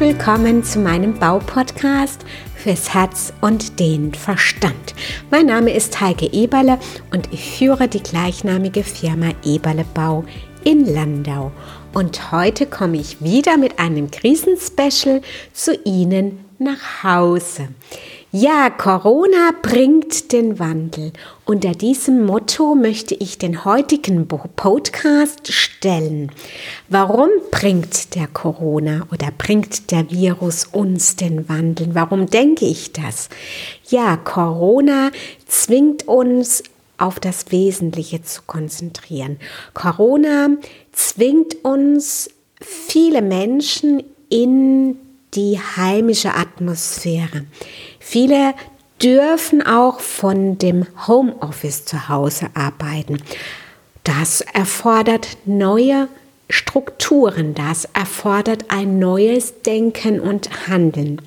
willkommen zu meinem Baupodcast fürs Herz und den Verstand. Mein Name ist Heike Eberle und ich führe die gleichnamige Firma Eberle Bau in Landau. Und heute komme ich wieder mit einem Krisenspecial zu Ihnen nach Hause. Ja, Corona bringt den Wandel. Unter diesem Motto möchte ich den heutigen Podcast stellen. Warum bringt der Corona oder bringt der Virus uns den Wandel? Warum denke ich das? Ja, Corona zwingt uns auf das Wesentliche zu konzentrieren. Corona zwingt uns viele Menschen in die heimische Atmosphäre. Viele dürfen auch von dem Homeoffice zu Hause arbeiten. Das erfordert neue Strukturen, das erfordert ein neues Denken und Handeln.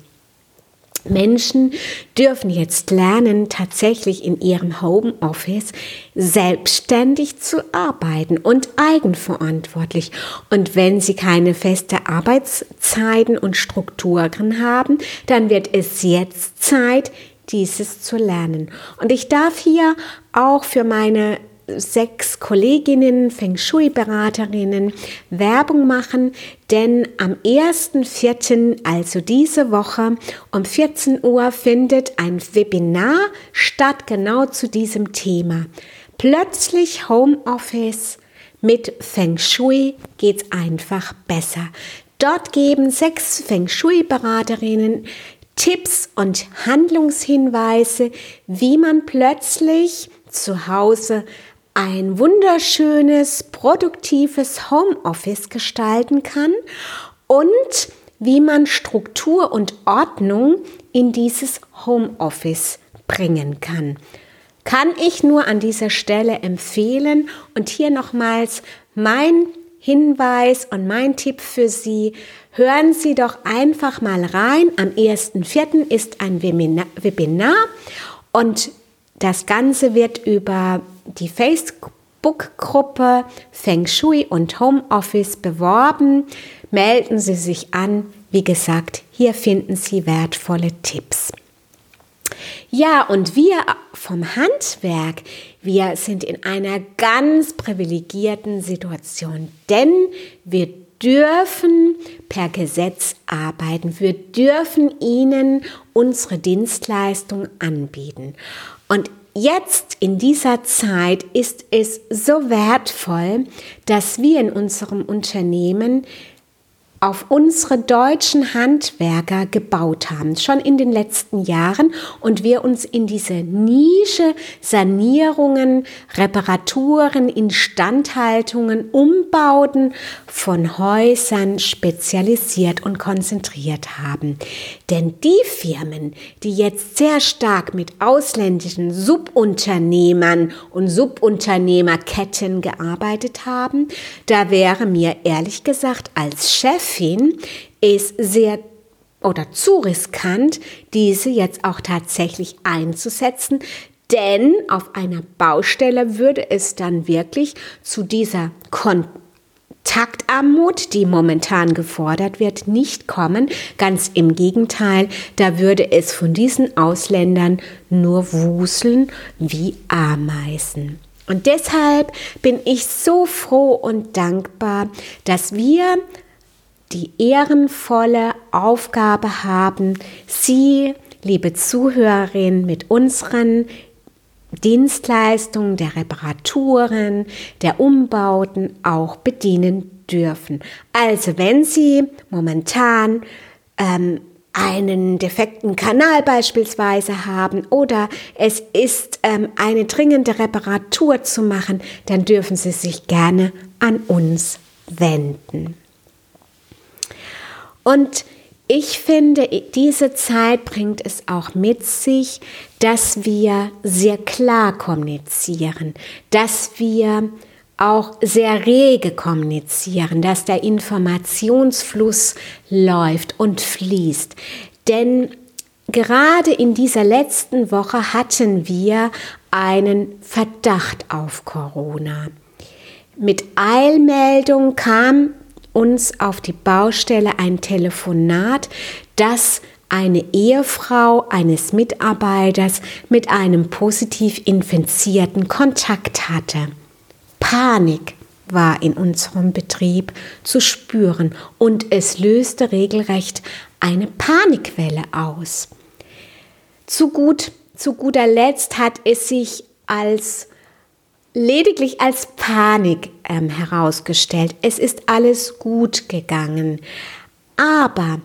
Menschen dürfen jetzt lernen, tatsächlich in ihrem Homeoffice selbstständig zu arbeiten und eigenverantwortlich. Und wenn sie keine feste Arbeitszeiten und Strukturen haben, dann wird es jetzt Zeit, dieses zu lernen. Und ich darf hier auch für meine sechs Kolleginnen, Feng Shui-Beraterinnen Werbung machen, denn am 1.4., also diese Woche, um 14 Uhr findet ein Webinar statt, genau zu diesem Thema. Plötzlich Homeoffice mit Feng Shui geht's einfach besser. Dort geben sechs Feng Shui-Beraterinnen Tipps und Handlungshinweise, wie man plötzlich zu Hause ein wunderschönes, produktives Homeoffice gestalten kann und wie man Struktur und Ordnung in dieses Homeoffice bringen kann. Kann ich nur an dieser Stelle empfehlen und hier nochmals mein Hinweis und mein Tipp für Sie. Hören Sie doch einfach mal rein. Am 1.4. ist ein Webinar und das Ganze wird über die Facebook-Gruppe Feng Shui und Homeoffice beworben. Melden Sie sich an. Wie gesagt, hier finden Sie wertvolle Tipps. Ja, und wir vom Handwerk, wir sind in einer ganz privilegierten Situation, denn wir dürfen per Gesetz arbeiten. Wir dürfen ihnen unsere Dienstleistung anbieten. Und Jetzt in dieser Zeit ist es so wertvoll, dass wir in unserem Unternehmen auf unsere deutschen Handwerker gebaut haben, schon in den letzten Jahren und wir uns in diese Nische Sanierungen, Reparaturen, Instandhaltungen, Umbauten von Häusern spezialisiert und konzentriert haben. Denn die Firmen, die jetzt sehr stark mit ausländischen Subunternehmern und Subunternehmerketten gearbeitet haben, da wäre mir ehrlich gesagt als Chef Chefin ist sehr oder zu riskant, diese jetzt auch tatsächlich einzusetzen, denn auf einer Baustelle würde es dann wirklich zu dieser Kontaktarmut, die momentan gefordert wird, nicht kommen. Ganz im Gegenteil, da würde es von diesen Ausländern nur wuseln wie Ameisen. Und deshalb bin ich so froh und dankbar, dass wir die ehrenvolle Aufgabe haben, Sie, liebe Zuhörerin, mit unseren Dienstleistungen der Reparaturen, der Umbauten auch bedienen dürfen. Also wenn Sie momentan ähm, einen defekten Kanal beispielsweise haben oder es ist ähm, eine dringende Reparatur zu machen, dann dürfen Sie sich gerne an uns wenden. Und ich finde, diese Zeit bringt es auch mit sich, dass wir sehr klar kommunizieren, dass wir auch sehr rege kommunizieren, dass der Informationsfluss läuft und fließt. Denn gerade in dieser letzten Woche hatten wir einen Verdacht auf Corona. Mit Eilmeldung kam uns auf die Baustelle ein Telefonat, das eine Ehefrau eines Mitarbeiters mit einem positiv infizierten Kontakt hatte. Panik war in unserem Betrieb zu spüren und es löste regelrecht eine Panikwelle aus. Zu, gut, zu guter Letzt hat es sich als lediglich als Panik ähm, herausgestellt. Es ist alles gut gegangen. Aber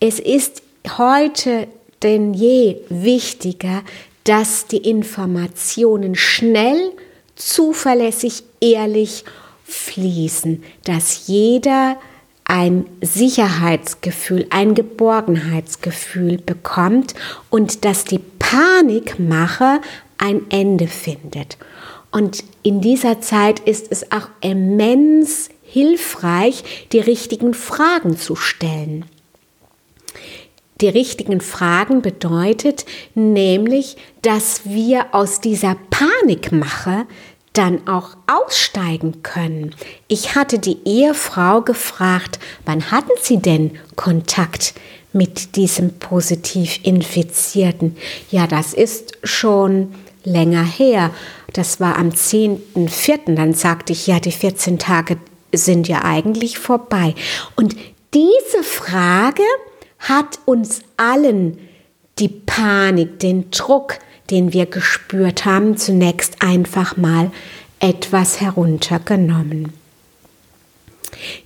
es ist heute denn je wichtiger, dass die Informationen schnell, zuverlässig, ehrlich fließen, dass jeder ein Sicherheitsgefühl, ein Geborgenheitsgefühl bekommt und dass die Panikmache ein Ende findet. Und in dieser Zeit ist es auch immens hilfreich, die richtigen Fragen zu stellen. Die richtigen Fragen bedeutet nämlich, dass wir aus dieser Panikmache dann auch aussteigen können. Ich hatte die Ehefrau gefragt, wann hatten Sie denn Kontakt mit diesem positiv Infizierten? Ja, das ist schon länger her. Das war am 10.04. Dann sagte ich, ja, die 14 Tage sind ja eigentlich vorbei. Und diese Frage hat uns allen die Panik, den Druck, den wir gespürt haben, zunächst einfach mal etwas heruntergenommen.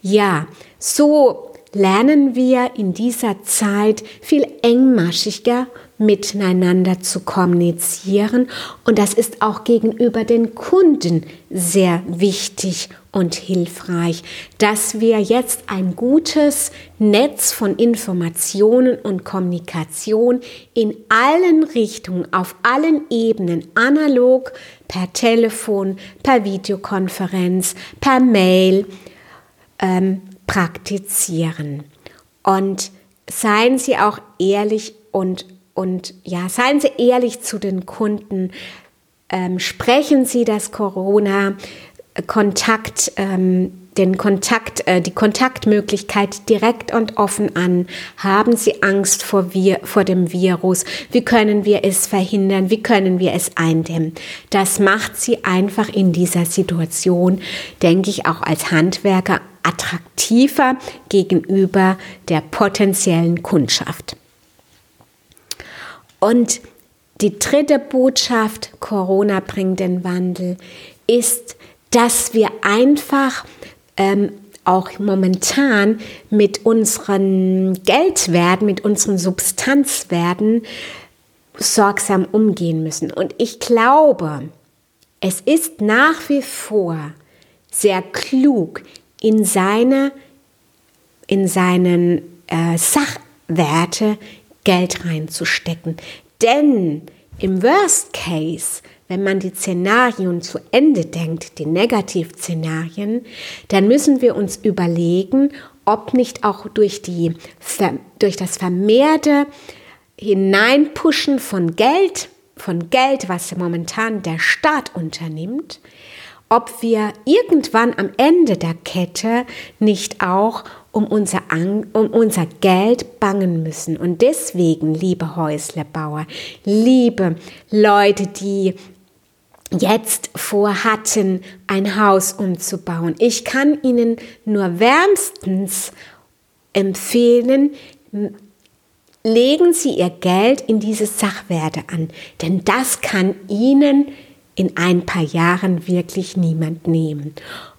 Ja, so lernen wir in dieser Zeit viel engmaschiger miteinander zu kommunizieren und das ist auch gegenüber den Kunden sehr wichtig und hilfreich, dass wir jetzt ein gutes Netz von Informationen und Kommunikation in allen Richtungen, auf allen Ebenen, analog, per Telefon, per Videokonferenz, per Mail ähm, praktizieren. Und seien Sie auch ehrlich und und ja, seien Sie ehrlich zu den Kunden. Ähm, sprechen Sie das Corona-Kontakt, ähm, den Kontakt, äh, die Kontaktmöglichkeit direkt und offen an. Haben Sie Angst vor, wir, vor dem Virus? Wie können wir es verhindern? Wie können wir es eindämmen? Das macht Sie einfach in dieser Situation, denke ich, auch als Handwerker attraktiver gegenüber der potenziellen Kundschaft. Und die dritte Botschaft, Corona bringt den Wandel, ist, dass wir einfach ähm, auch momentan mit unseren Geldwerten, mit unseren Substanzwerten sorgsam umgehen müssen. Und ich glaube, es ist nach wie vor sehr klug, in seine, in seinen äh, Sachwerte Geld reinzustecken. Denn im Worst Case, wenn man die Szenarien zu Ende denkt, die Negativszenarien, dann müssen wir uns überlegen, ob nicht auch durch, die, durch das vermehrte Hineinpushen von Geld, von Geld, was momentan der Staat unternimmt, ob wir irgendwann am Ende der Kette nicht auch um unser, An um unser Geld bangen müssen. Und deswegen, liebe Häuslebauer, liebe Leute, die jetzt vorhatten, ein Haus umzubauen, ich kann Ihnen nur wärmstens empfehlen, legen Sie Ihr Geld in diese Sachwerte an, denn das kann Ihnen in ein paar Jahren wirklich niemand nehmen.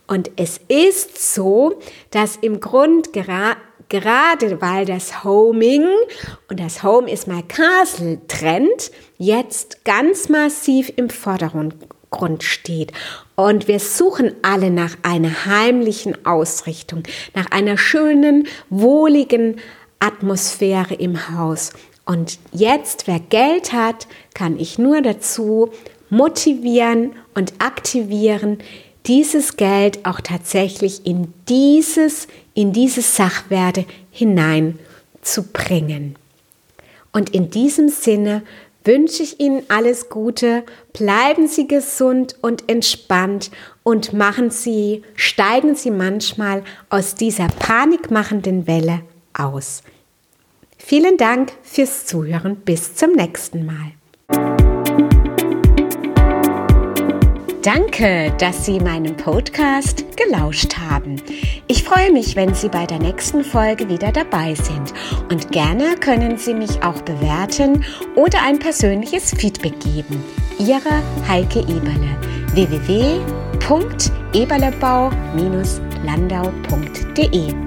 Und es ist so, dass im Grund gera gerade weil das Homing und das Home is my castle Trend jetzt ganz massiv im Vordergrund steht. Und wir suchen alle nach einer heimlichen Ausrichtung, nach einer schönen, wohligen Atmosphäre im Haus. Und jetzt, wer Geld hat, kann ich nur dazu motivieren und aktivieren, dieses Geld auch tatsächlich in dieses, in diese Sachwerte hineinzubringen. Und in diesem Sinne wünsche ich Ihnen alles Gute, bleiben Sie gesund und entspannt und machen Sie, steigen Sie manchmal aus dieser panikmachenden Welle aus. Vielen Dank fürs Zuhören. Bis zum nächsten Mal. Danke, dass Sie meinem Podcast gelauscht haben. Ich freue mich, wenn Sie bei der nächsten Folge wieder dabei sind. Und gerne können Sie mich auch bewerten oder ein persönliches Feedback geben. Ihre Heike Eberle www.eberlebau-landau.de